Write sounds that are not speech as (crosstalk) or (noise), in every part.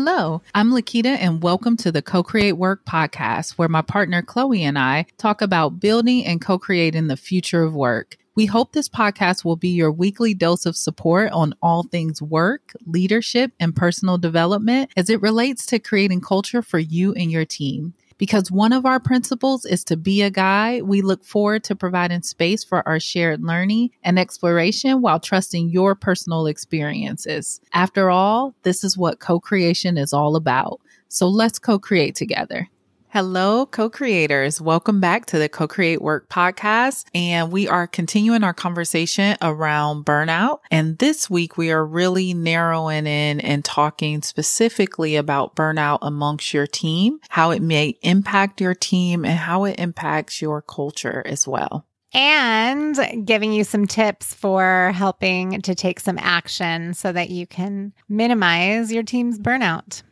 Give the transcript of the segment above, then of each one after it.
Hello, I'm Lakita, and welcome to the Co Create Work podcast, where my partner Chloe and I talk about building and co creating the future of work. We hope this podcast will be your weekly dose of support on all things work, leadership, and personal development as it relates to creating culture for you and your team. Because one of our principles is to be a guide, we look forward to providing space for our shared learning and exploration while trusting your personal experiences. After all, this is what co creation is all about. So let's co create together. Hello, co creators. Welcome back to the Co Create Work podcast. And we are continuing our conversation around burnout. And this week we are really narrowing in and talking specifically about burnout amongst your team, how it may impact your team, and how it impacts your culture as well and giving you some tips for helping to take some action so that you can minimize your team's burnout.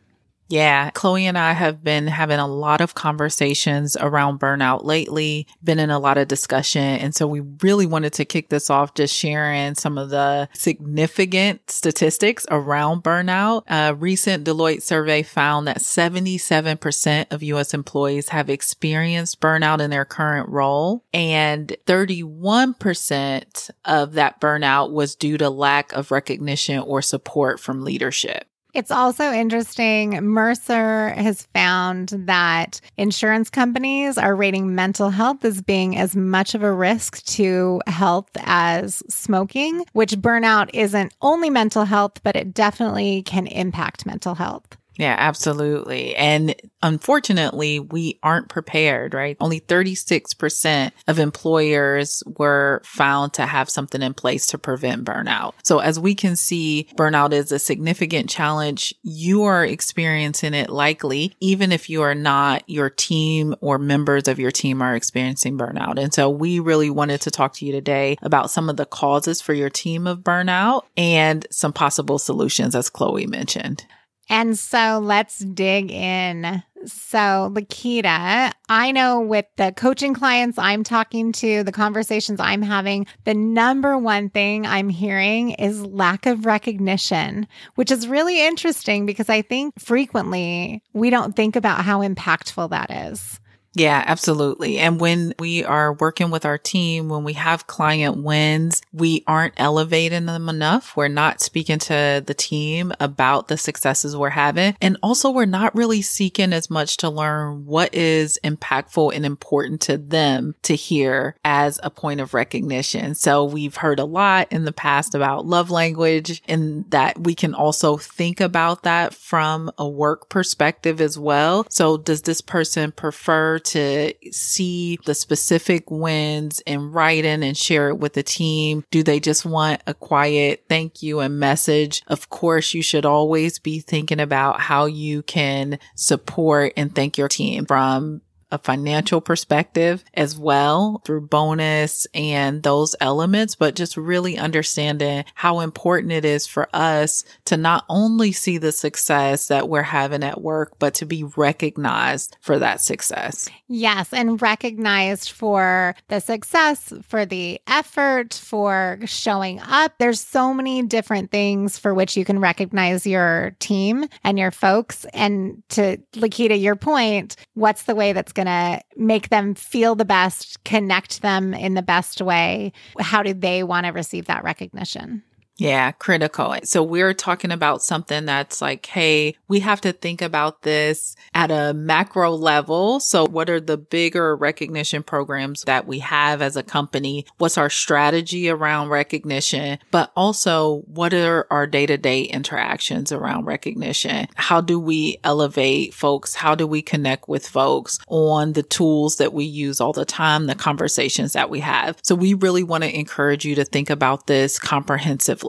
Yeah, Chloe and I have been having a lot of conversations around burnout lately, been in a lot of discussion. And so we really wanted to kick this off just sharing some of the significant statistics around burnout. A recent Deloitte survey found that 77% of US employees have experienced burnout in their current role and 31% of that burnout was due to lack of recognition or support from leadership. It's also interesting. Mercer has found that insurance companies are rating mental health as being as much of a risk to health as smoking, which burnout isn't only mental health, but it definitely can impact mental health. Yeah, absolutely. And unfortunately, we aren't prepared, right? Only 36% of employers were found to have something in place to prevent burnout. So as we can see, burnout is a significant challenge. You are experiencing it likely, even if you are not, your team or members of your team are experiencing burnout. And so we really wanted to talk to you today about some of the causes for your team of burnout and some possible solutions, as Chloe mentioned. And so let's dig in. So, Lakita, I know with the coaching clients I'm talking to, the conversations I'm having, the number one thing I'm hearing is lack of recognition, which is really interesting because I think frequently we don't think about how impactful that is. Yeah, absolutely. And when we are working with our team, when we have client wins, we aren't elevating them enough. We're not speaking to the team about the successes we're having. And also we're not really seeking as much to learn what is impactful and important to them to hear as a point of recognition. So we've heard a lot in the past about love language and that we can also think about that from a work perspective as well. So does this person prefer to see the specific wins and write in and share it with the team? Do they just want a quiet thank you and message? Of course, you should always be thinking about how you can support and thank your team from a financial perspective as well through bonus and those elements, but just really understanding how important it is for us to not only see the success that we're having at work, but to be recognized for that success. Yes, and recognized for the success, for the effort, for showing up. There's so many different things for which you can recognize your team and your folks. And to Lakita, your point, what's the way that's going to make them feel the best, connect them in the best way? How do they want to receive that recognition? Yeah, critical. So we're talking about something that's like, hey, we have to think about this at a macro level. So what are the bigger recognition programs that we have as a company? What's our strategy around recognition? But also what are our day to day interactions around recognition? How do we elevate folks? How do we connect with folks on the tools that we use all the time, the conversations that we have? So we really want to encourage you to think about this comprehensively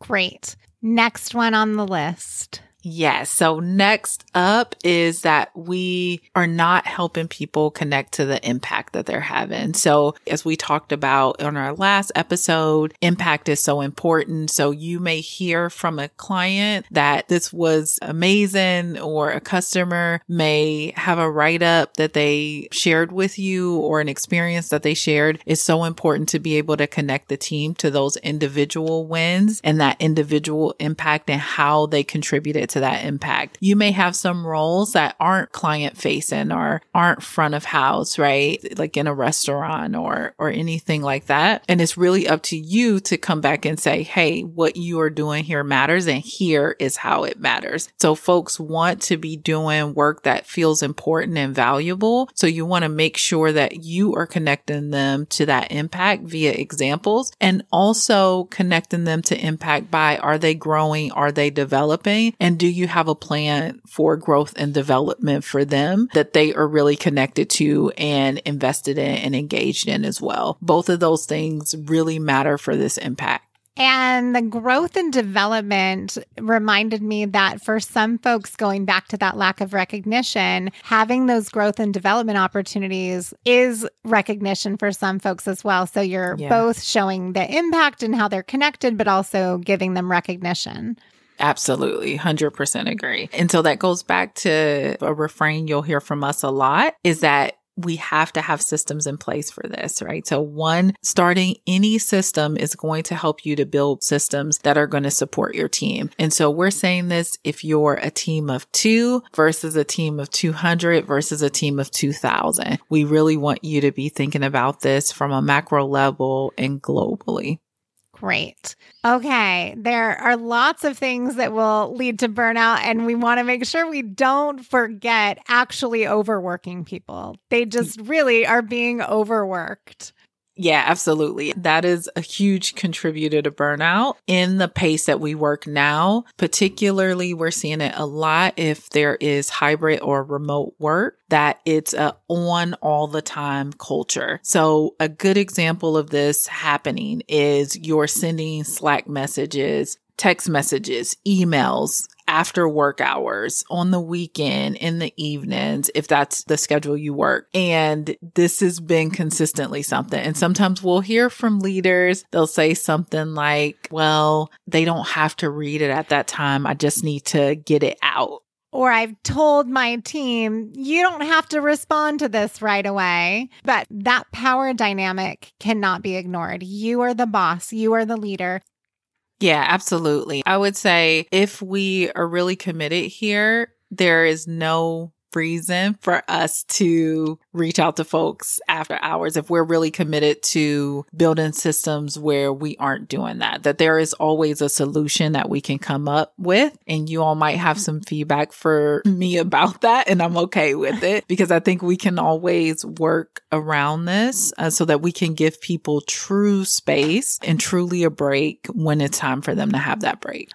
Great. Next one on the list. Yes. So next up is that we are not helping people connect to the impact that they're having. So as we talked about on our last episode, impact is so important. So you may hear from a client that this was amazing or a customer may have a write up that they shared with you or an experience that they shared. It's so important to be able to connect the team to those individual wins and that individual impact and how they contributed to that impact. You may have some roles that aren't client facing or aren't front of house, right? Like in a restaurant or, or anything like that. And it's really up to you to come back and say, Hey, what you are doing here matters. And here is how it matters. So folks want to be doing work that feels important and valuable. So you want to make sure that you are connecting them to that impact via examples and also connecting them to impact by are they growing? Are they developing? And do you have a plan for growth and development for them that they are really connected to and invested in and engaged in as well? Both of those things really matter for this impact. And the growth and development reminded me that for some folks, going back to that lack of recognition, having those growth and development opportunities is recognition for some folks as well. So you're yeah. both showing the impact and how they're connected, but also giving them recognition. Absolutely. 100% agree. And so that goes back to a refrain you'll hear from us a lot is that we have to have systems in place for this, right? So one, starting any system is going to help you to build systems that are going to support your team. And so we're saying this if you're a team of two versus a team of 200 versus a team of 2000. We really want you to be thinking about this from a macro level and globally. Great. Okay. There are lots of things that will lead to burnout, and we want to make sure we don't forget actually overworking people. They just really are being overworked. Yeah, absolutely. That is a huge contributor to burnout in the pace that we work now. Particularly, we're seeing it a lot if there is hybrid or remote work that it's a on all the time culture. So a good example of this happening is you're sending Slack messages text messages, emails, after work hours, on the weekend, in the evenings, if that's the schedule you work. And this has been consistently something. And sometimes we'll hear from leaders, they'll say something like, well, they don't have to read it at that time. I just need to get it out. Or I've told my team, you don't have to respond to this right away. But that power dynamic cannot be ignored. You are the boss, you are the leader. Yeah, absolutely. I would say if we are really committed here, there is no reason for us to reach out to folks after hours if we're really committed to building systems where we aren't doing that, that there is always a solution that we can come up with. And you all might have some feedback for me about that. And I'm okay with it (laughs) because I think we can always work around this uh, so that we can give people true space and truly a break when it's time for them to have that break.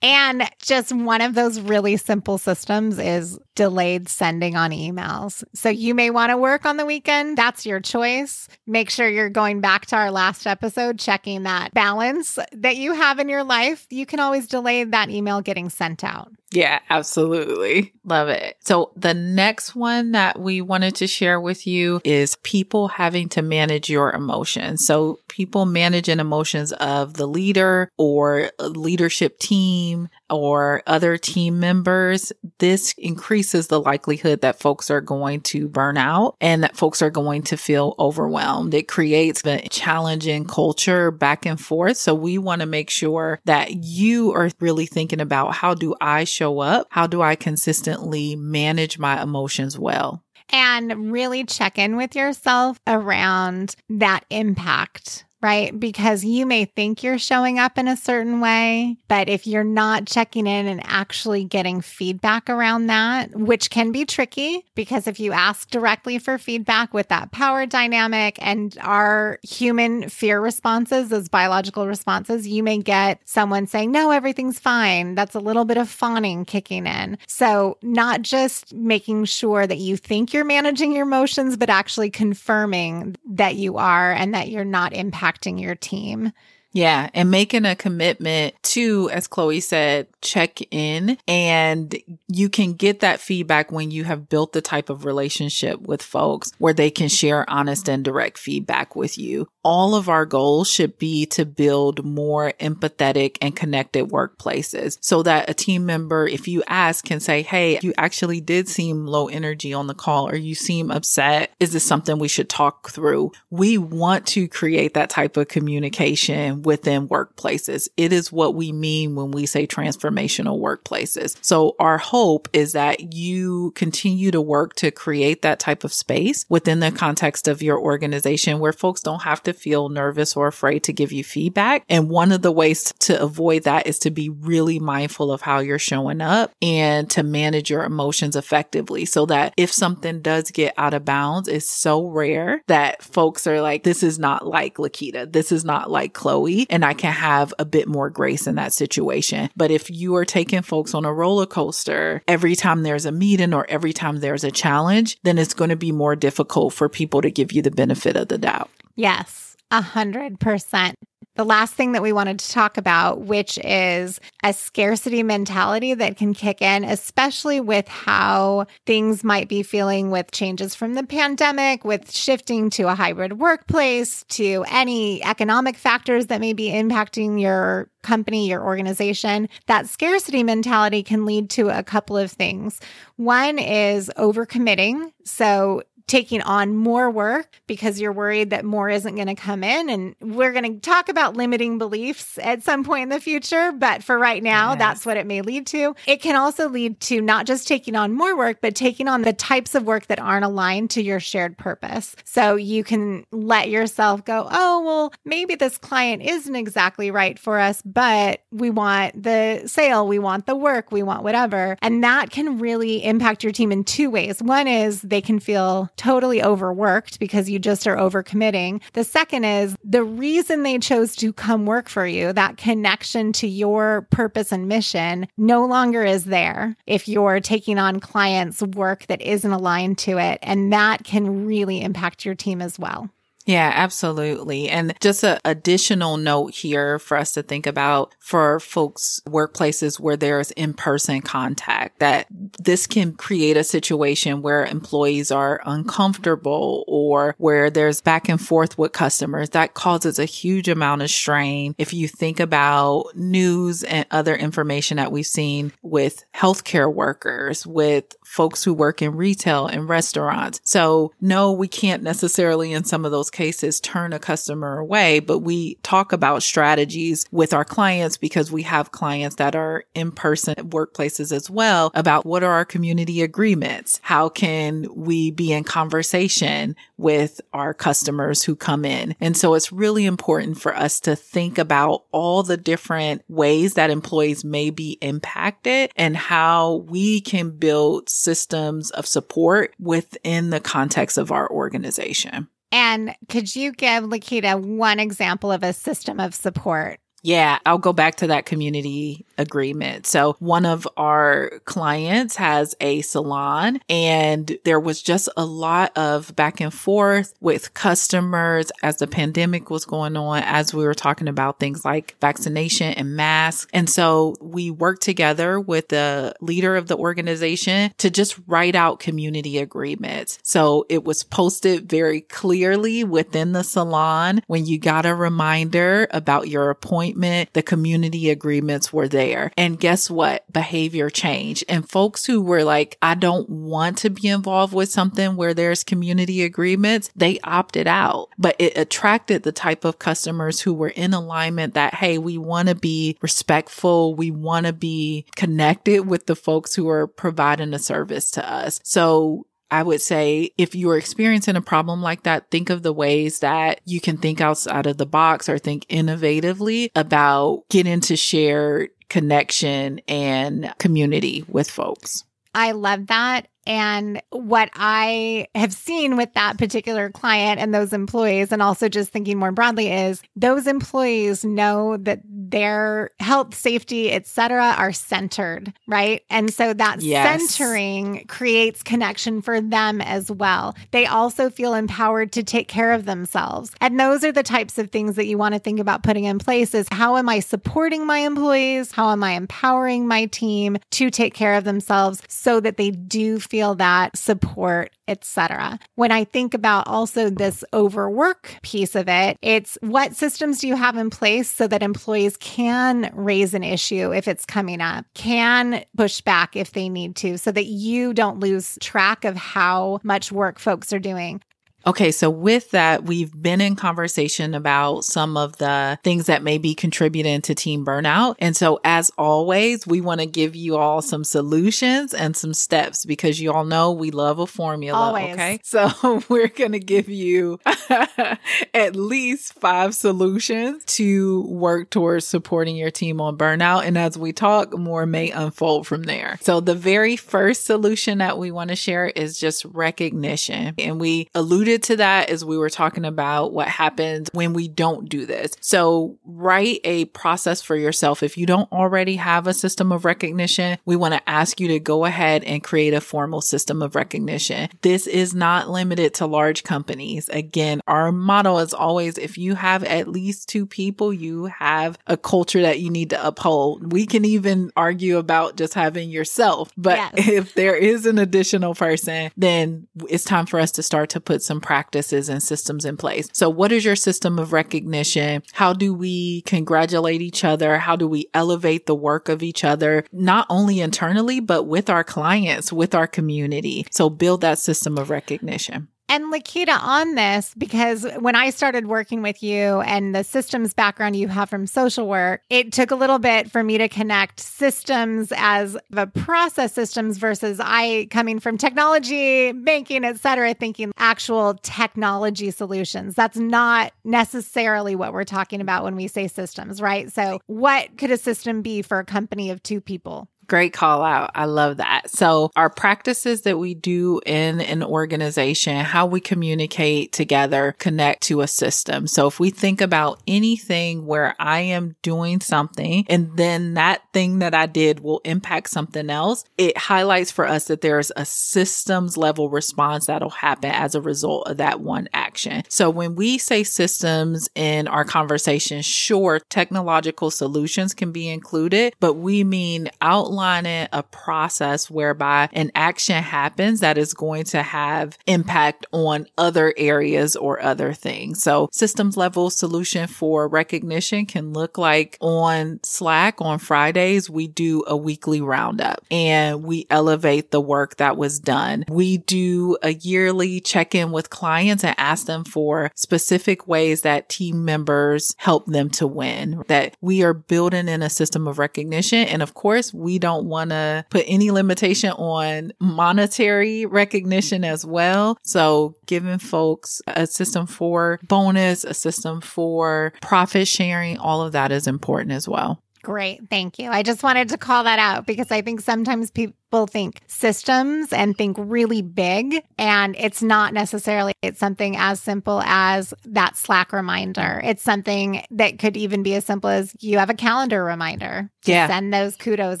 And just one of those really simple systems is delayed sending on emails. So you may want to work on the weekend. That's your choice. Make sure you're going back to our last episode, checking that balance that you have in your life. You can always delay that email getting sent out. Yeah, absolutely. Love it. So the next one that we wanted to share with you is people having to manage your emotions. So people managing emotions of the leader or leadership team or other team members, this increases the likelihood that folks are going to burn out and that folks are going to feel overwhelmed. It creates a challenging culture back and forth. So we want to make sure that you are really thinking about how do I show up? How do I consistently manage my emotions well? And really check in with yourself around that impact right? Because you may think you're showing up in a certain way, but if you're not checking in and actually getting feedback around that, which can be tricky because if you ask directly for feedback with that power dynamic and our human fear responses, those biological responses, you may get someone saying, no, everything's fine. That's a little bit of fawning kicking in. So, not just making sure that you think you're managing your emotions, but actually confirming that you are and that you're not impacted impacting your team. Yeah. And making a commitment to, as Chloe said, check in and you can get that feedback when you have built the type of relationship with folks where they can share honest and direct feedback with you all of our goals should be to build more empathetic and connected workplaces so that a team member, if you ask, can say, Hey, you actually did seem low energy on the call or you seem upset. Is this something we should talk through? We want to create that type of communication within workplaces. It is what we mean when we say transformational workplaces. So our hope is that you continue to work to create that type of space within the context of your organization where folks don't have to feel nervous or afraid to give you feedback. And one of the ways to avoid that is to be really mindful of how you're showing up and to manage your emotions effectively so that if something does get out of bounds, it's so rare that folks are like, this is not like Lakita. This is not like Chloe. And I can have a bit more grace in that situation. But if you are taking folks on a roller coaster every time there's a meeting or every time there's a challenge, then it's going to be more difficult for people to give you the benefit of the doubt. Yes, a hundred percent the last thing that we wanted to talk about, which is a scarcity mentality that can kick in, especially with how things might be feeling with changes from the pandemic, with shifting to a hybrid workplace, to any economic factors that may be impacting your company, your organization. That scarcity mentality can lead to a couple of things. One is overcommitting. So taking on more work because you're worried that more isn't going to come in. And we're going to talk about limiting beliefs at some point in the future. But for right now, yes. that's what it may lead to. It can also lead to not just taking on more work, but taking on the types of work that aren't aligned to your shared purpose. So you can let yourself go, oh, well, maybe this client isn't exactly right for us, but we want the sale, we want the work, we want whatever. And that can really impact your team in two ways. One is they can feel totally overworked because you just are overcommitting. The second is the reason they chose to come work for you, that connection to your purpose and mission no longer is there if you're taking on clients' work that isn't aligned to it. And that can really impact your team as well. Yeah, absolutely. And just an additional note here for us to think about for folks workplaces where there's in-person contact that this can create a situation where employees are uncomfortable or where there's back and forth with customers that causes a huge amount of strain. If you think about news and other information that we've seen with healthcare workers, with folks who work in retail and restaurants. So no, we can't necessarily in some of those cases turn a customer away, but we talk about strategies with our clients because we have clients that are in person workplaces as well about what are our community agreements? How can we be in conversation with our customers who come in? And so it's really important for us to think about all the different ways that employees may be impacted and how we can build systems of support within the context of our organization. And could you give Lakita one example of a system of support? Yeah, I'll go back to that community agreement. So one of our clients has a salon and there was just a lot of back and forth with customers as the pandemic was going on, as we were talking about things like vaccination and masks. And so we worked together with the leader of the organization to just write out community agreements. So it was posted very clearly within the salon when you got a reminder about your appointment appointment, the community agreements were there. And guess what? Behavior changed. And folks who were like, I don't want to be involved with something where there's community agreements, they opted out. But it attracted the type of customers who were in alignment that, hey, we want to be respectful. We want to be connected with the folks who are providing a service to us. So I would say if you're experiencing a problem like that, think of the ways that you can think outside of the box or think innovatively about getting to shared connection and community with folks. I love that. And what I have seen with that particular client and those employees, and also just thinking more broadly, is those employees know that their health, safety, etc., are centered, right? And so that yes. centering creates connection for them as well. They also feel empowered to take care of themselves. And those are the types of things that you want to think about putting in place is how am I supporting my employees? How am I empowering my team to take care of themselves so that they do feel feel that support etc. When I think about also this overwork piece of it, it's what systems do you have in place so that employees can raise an issue if it's coming up, can push back if they need to, so that you don't lose track of how much work folks are doing. Okay, so with that, we've been in conversation about some of the things that may be contributing to team burnout. And so, as always, we want to give you all some solutions and some steps because you all know we love a formula. Always. Okay, (laughs) so (laughs) we're going to give you (laughs) at least five solutions to work towards supporting your team on burnout. And as we talk, more may unfold from there. So, the very first solution that we want to share is just recognition. And we alluded alluded to that as we were talking about what happens when we don't do this. So write a process for yourself. If you don't already have a system of recognition, we want to ask you to go ahead and create a formal system of recognition. This is not limited to large companies. Again, our motto is always if you have at least two people, you have a culture that you need to uphold. We can even argue about just having yourself, but yes. (laughs) if there is an additional person, then it's time for us to start to put some some practices and systems in place. So what is your system of recognition? How do we congratulate each other? How do we elevate the work of each other, not only internally, but with our clients, with our community? So build that system of recognition. And Lakita, on this, because when I started working with you and the systems background you have from social work, it took a little bit for me to connect systems as the process systems versus I coming from technology, banking, et cetera, thinking actual technology solutions. That's not necessarily what we're talking about when we say systems, right? So, what could a system be for a company of two people? Great call out. I love that. So our practices that we do in an organization, how we communicate together, connect to a system. So if we think about anything where I am doing something and then that thing that I did will impact something else, it highlights for us that there's a systems level response that'll happen as a result of that one action. So when we say systems in our conversation, sure, technological solutions can be included, but we mean outline outlining a process whereby an action happens that is going to have impact on other areas or other things. So systems level solution for recognition can look like on Slack on Fridays, we do a weekly roundup and we elevate the work that was done. We do a yearly check in with clients and ask them for specific ways that team members help them to win, that we are building in a system of recognition. And of course, we don't don't want to put any limitation on monetary recognition as well. So giving folks a system for bonus, a system for profit sharing, all of that is important as well. Great. Thank you. I just wanted to call that out because I think sometimes people think systems and think really big and it's not necessarily it's something as simple as that slack reminder. It's something that could even be as simple as you have a calendar reminder. Yeah. send those kudos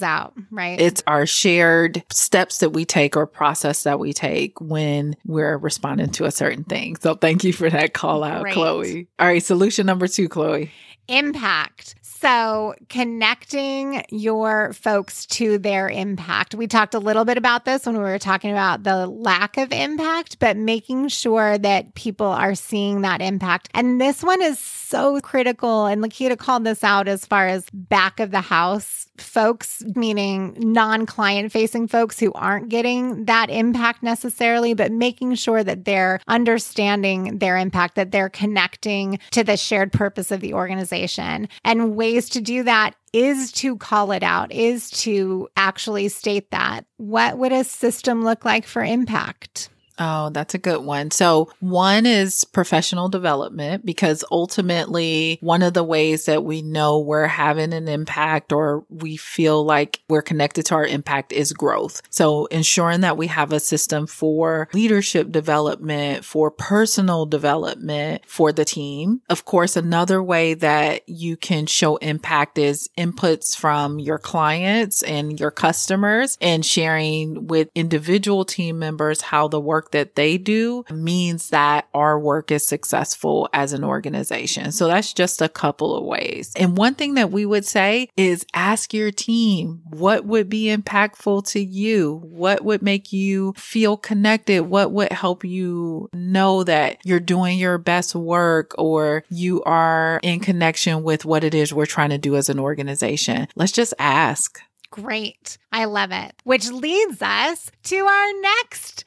out right? It's our shared steps that we take or process that we take when we're responding to a certain thing. So thank you for that call out Great. chloe. All right solution number two chloe. Impact so, connecting your folks to their impact. We talked a little bit about this when we were talking about the lack of impact, but making sure that people are seeing that impact. And this one is so critical. And Lakita called this out as far as back of the house folks, meaning non client facing folks who aren't getting that impact necessarily, but making sure that they're understanding their impact, that they're connecting to the shared purpose of the organization. And ways to do that is to call it out, is to actually state that. What would a system look like for impact? Oh, that's a good one. So one is professional development because ultimately one of the ways that we know we're having an impact or we feel like we're connected to our impact is growth. So ensuring that we have a system for leadership development, for personal development for the team. Of course, another way that you can show impact is inputs from your clients and your customers and sharing with individual team members how the work that they do means that our work is successful as an organization. So that's just a couple of ways. And one thing that we would say is ask your team, what would be impactful to you? What would make you feel connected? What would help you know that you're doing your best work or you are in connection with what it is we're trying to do as an organization? Let's just ask. Great. I love it. Which leads us to our next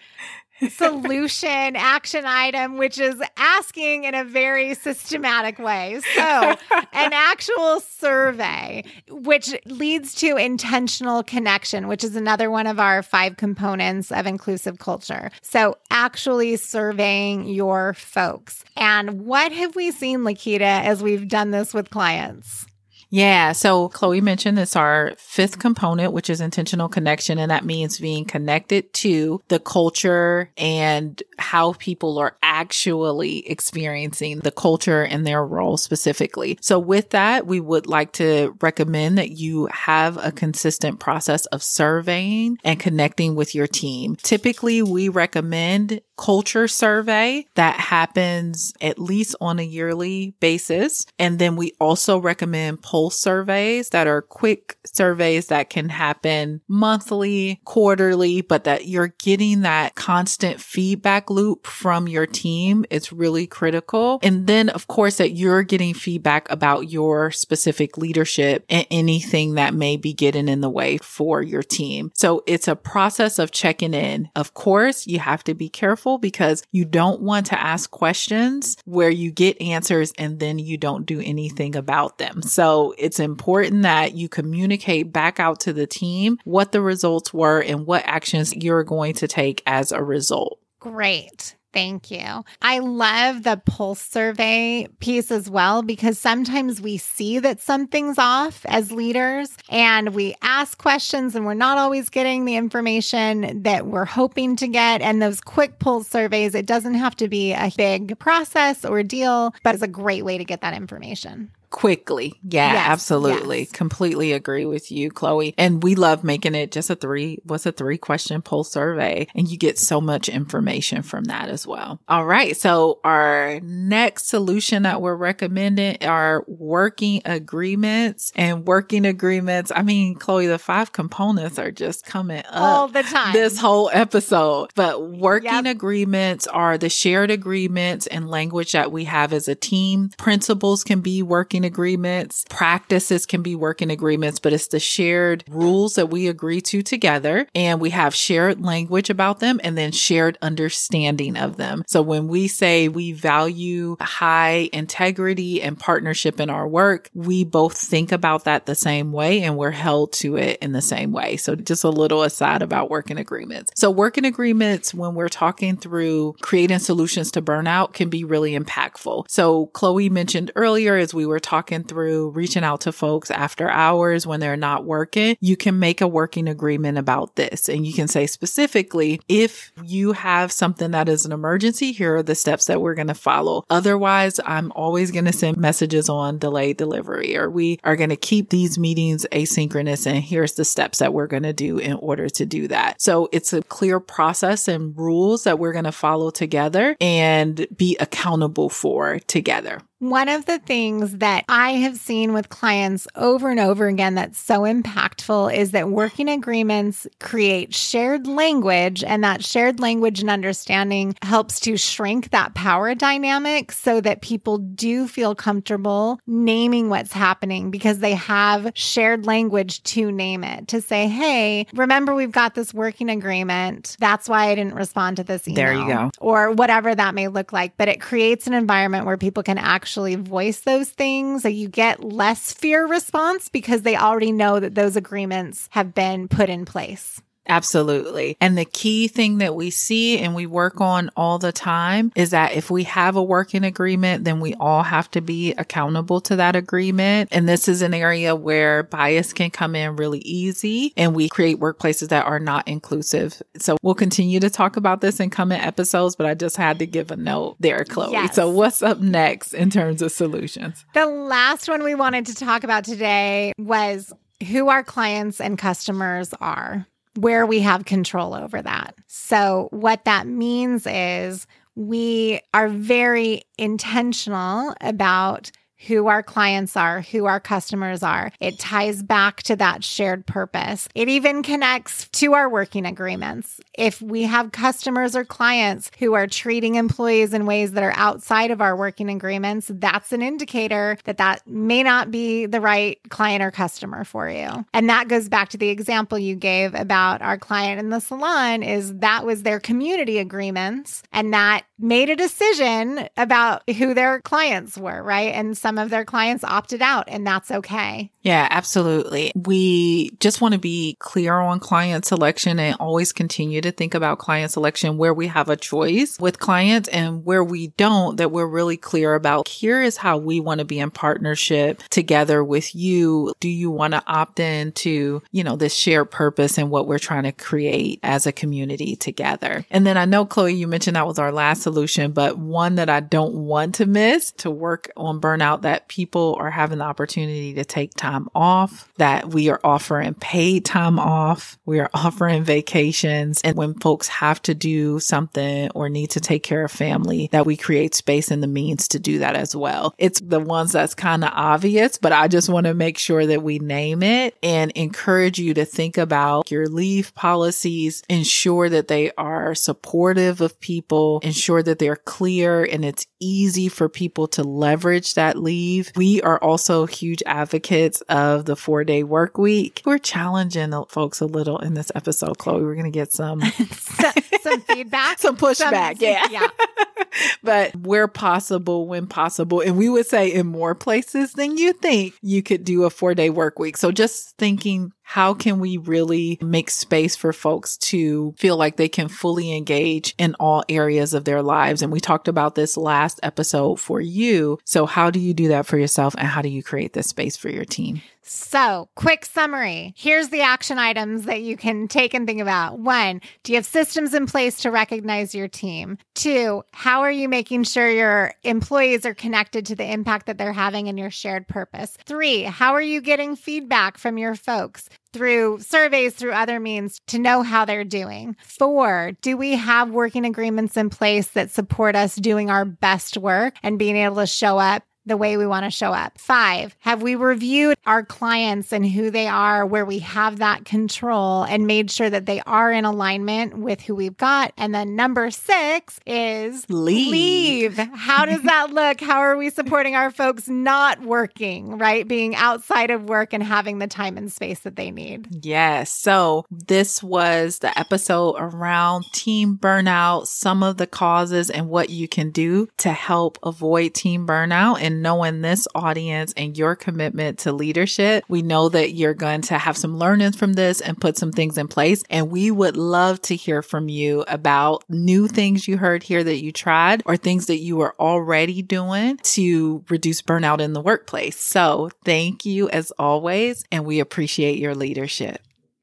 solution action item, which is asking in a very systematic way. So, an actual survey, which leads to intentional connection, which is another one of our five components of inclusive culture. So, actually surveying your folks. And what have we seen, Lakita, as we've done this with clients? Yeah. So Chloe mentioned it's our fifth component, which is intentional connection. And that means being connected to the culture and how people are actually experiencing the culture and their role specifically. So with that, we would like to recommend that you have a consistent process of surveying and connecting with your team. Typically, we recommend culture survey that happens at least on a yearly basis. And then we also recommend pulse surveys that are quick surveys that can happen monthly, quarterly, but that you're getting that constant feedback loop from your team. It's really critical. And then of course that you're getting feedback about your specific leadership and anything that may be getting in the way for your team. So it's a process of checking in. Of course, you have to be careful because you don't want to ask questions where you get answers and then you don't do anything about them. So it's important that you communicate back out to the team what the results were and what actions you're going to take as a result. Great. Thank you. I love the pulse survey piece as well because sometimes we see that something's off as leaders and we ask questions and we're not always getting the information that we're hoping to get. And those quick pulse surveys, it doesn't have to be a big process or deal, but it's a great way to get that information quickly. Yeah, yes, absolutely. Yes. Completely agree with you, Chloe. And we love making it just a three, what's a three question poll survey. And you get so much information from that as well. All right. So our next solution that we're recommending are working agreements and working agreements. I mean, Chloe, the five components are just coming up all the time this whole episode, but working yep. agreements are the shared agreements and language that we have as a team. Principles can be working working agreements. Practices can be working agreements, but it's the shared rules that we agree to together. And we have shared language about them and then shared understanding of them. So when we say we value high integrity and partnership in our work, we both think about that the same way and we're held to it in the same way. So just a little aside about working agreements. So working agreements, when we're talking through creating solutions to burnout can be really impactful. So Chloe mentioned earlier as we were talking talking through reaching out to folks after hours when they're not working, you can make a working agreement about this. And you can say specifically, if you have something that is an emergency, here are the steps that we're going to follow. Otherwise, I'm always going to send messages on delayed delivery or we are going to keep these meetings asynchronous. And here's the steps that we're going to do in order to do that. So it's a clear process and rules that we're going to follow together and be accountable for together. One of the things that I have seen with clients over and over again that's so impactful is that working agreements create shared language, and that shared language and understanding helps to shrink that power dynamic so that people do feel comfortable naming what's happening because they have shared language to name it to say, hey, remember we've got this working agreement. That's why I didn't respond to this email. There you go. Or whatever that may look like. But it creates an environment where people can actually actually voice those things, that you get less fear response because they already know that those agreements have been put in place. Absolutely. And the key thing that we see and we work on all the time is that if we have a working agreement, then we all have to be accountable to that agreement. And this is an area where bias can come in really easy and we create workplaces that are not inclusive. So we'll continue to talk about this in coming episodes, but I just had to give a note there, Chloe. Yes. So what's up next in terms of solutions? The last one we wanted to talk about today was who our clients and customers are. Where we have control over that. So, what that means is we are very intentional about who our clients are, who our customers are. It ties back to that shared purpose. It even connects to our working agreements. If we have customers or clients who are treating employees in ways that are outside of our working agreements, that's an indicator that that may not be the right client or customer for you. And that goes back to the example you gave about our client in the salon is that was their community agreements and that made a decision about who their clients were, right? And some of their clients opted out, and that's okay. Yeah, absolutely. We just want to be clear on client selection and always continue to think about client selection where we have a choice with clients and where we don't, that we're really clear about here is how we want to be in partnership together with you. Do you want to opt in to, you know, this shared purpose and what we're trying to create as a community together? And then I know, Chloe, you mentioned that was our last solution, but one that I don't want to miss to work on burnout that people are having the opportunity to take time off, that we are offering paid time off. We are (laughs) offering vacations. And when folks have to do something or need to take care of family, that we create space and the means to do that as well. It's the ones that's kind of obvious, but I just want to make sure that we name it and encourage you to think about your leave policies, ensure that they are supportive of people, ensure that they're clear and it's easy for people to leverage that leave. We are also huge advocates of the four day work week. We're challenging the folks a little in this episode, Chloe. We're going to get some, (laughs) some feedback, (laughs) some pushback. Some, yeah. Yeah. (laughs) but where possible, when possible. And we would say in more places than you think you could do a four day work week. So just thinking how can we really make space for folks to feel like they can fully engage in all areas of their lives? And we talked about this last episode for you. So how do you do that for yourself and how do you create this space for your team? So, quick summary. Here's the action items that you can take and think about. One, do you have systems in place to recognize your team? Two, how are you making sure your employees are connected to the impact that they're having in your shared purpose? Three, how are you getting feedback from your folks? through surveys, through other means to know how they're doing. Four, do we have working agreements in place that support us doing our best work and being able to show up the way we want to show up. Five, have we reviewed our clients and who they are, where we have that control and made sure that they are in alignment with who we've got? And then number six is leave. leave. How does that (laughs) look? How are we supporting our folks not working, right? Being outside of work and having the time and space that they need. Yes. So this was the episode around team burnout, some of the causes and what you can do to help avoid team burnout. And and knowing this audience and your commitment to leadership, we know that you're going to have some learnings from this and put some things in place. And we would love to hear from you about new things you heard here that you tried or things that you are already doing to reduce burnout in the workplace. So thank you as always. And we appreciate your leadership.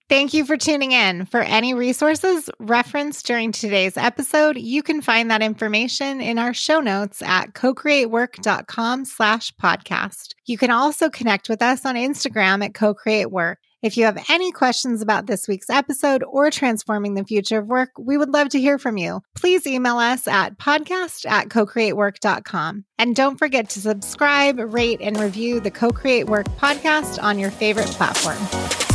Thank you for tuning in. For any resources referenced during today's episode, you can find that information in our show notes at co-creatework.com slash podcast. You can also connect with us on Instagram at co-creatework. If you have any questions about this week's episode or transforming the future of work, we would love to hear from you. Please email us at podcast at co-creatework.com. And don't forget to subscribe, rate, and review the Co-Create Work podcast on your favorite platform.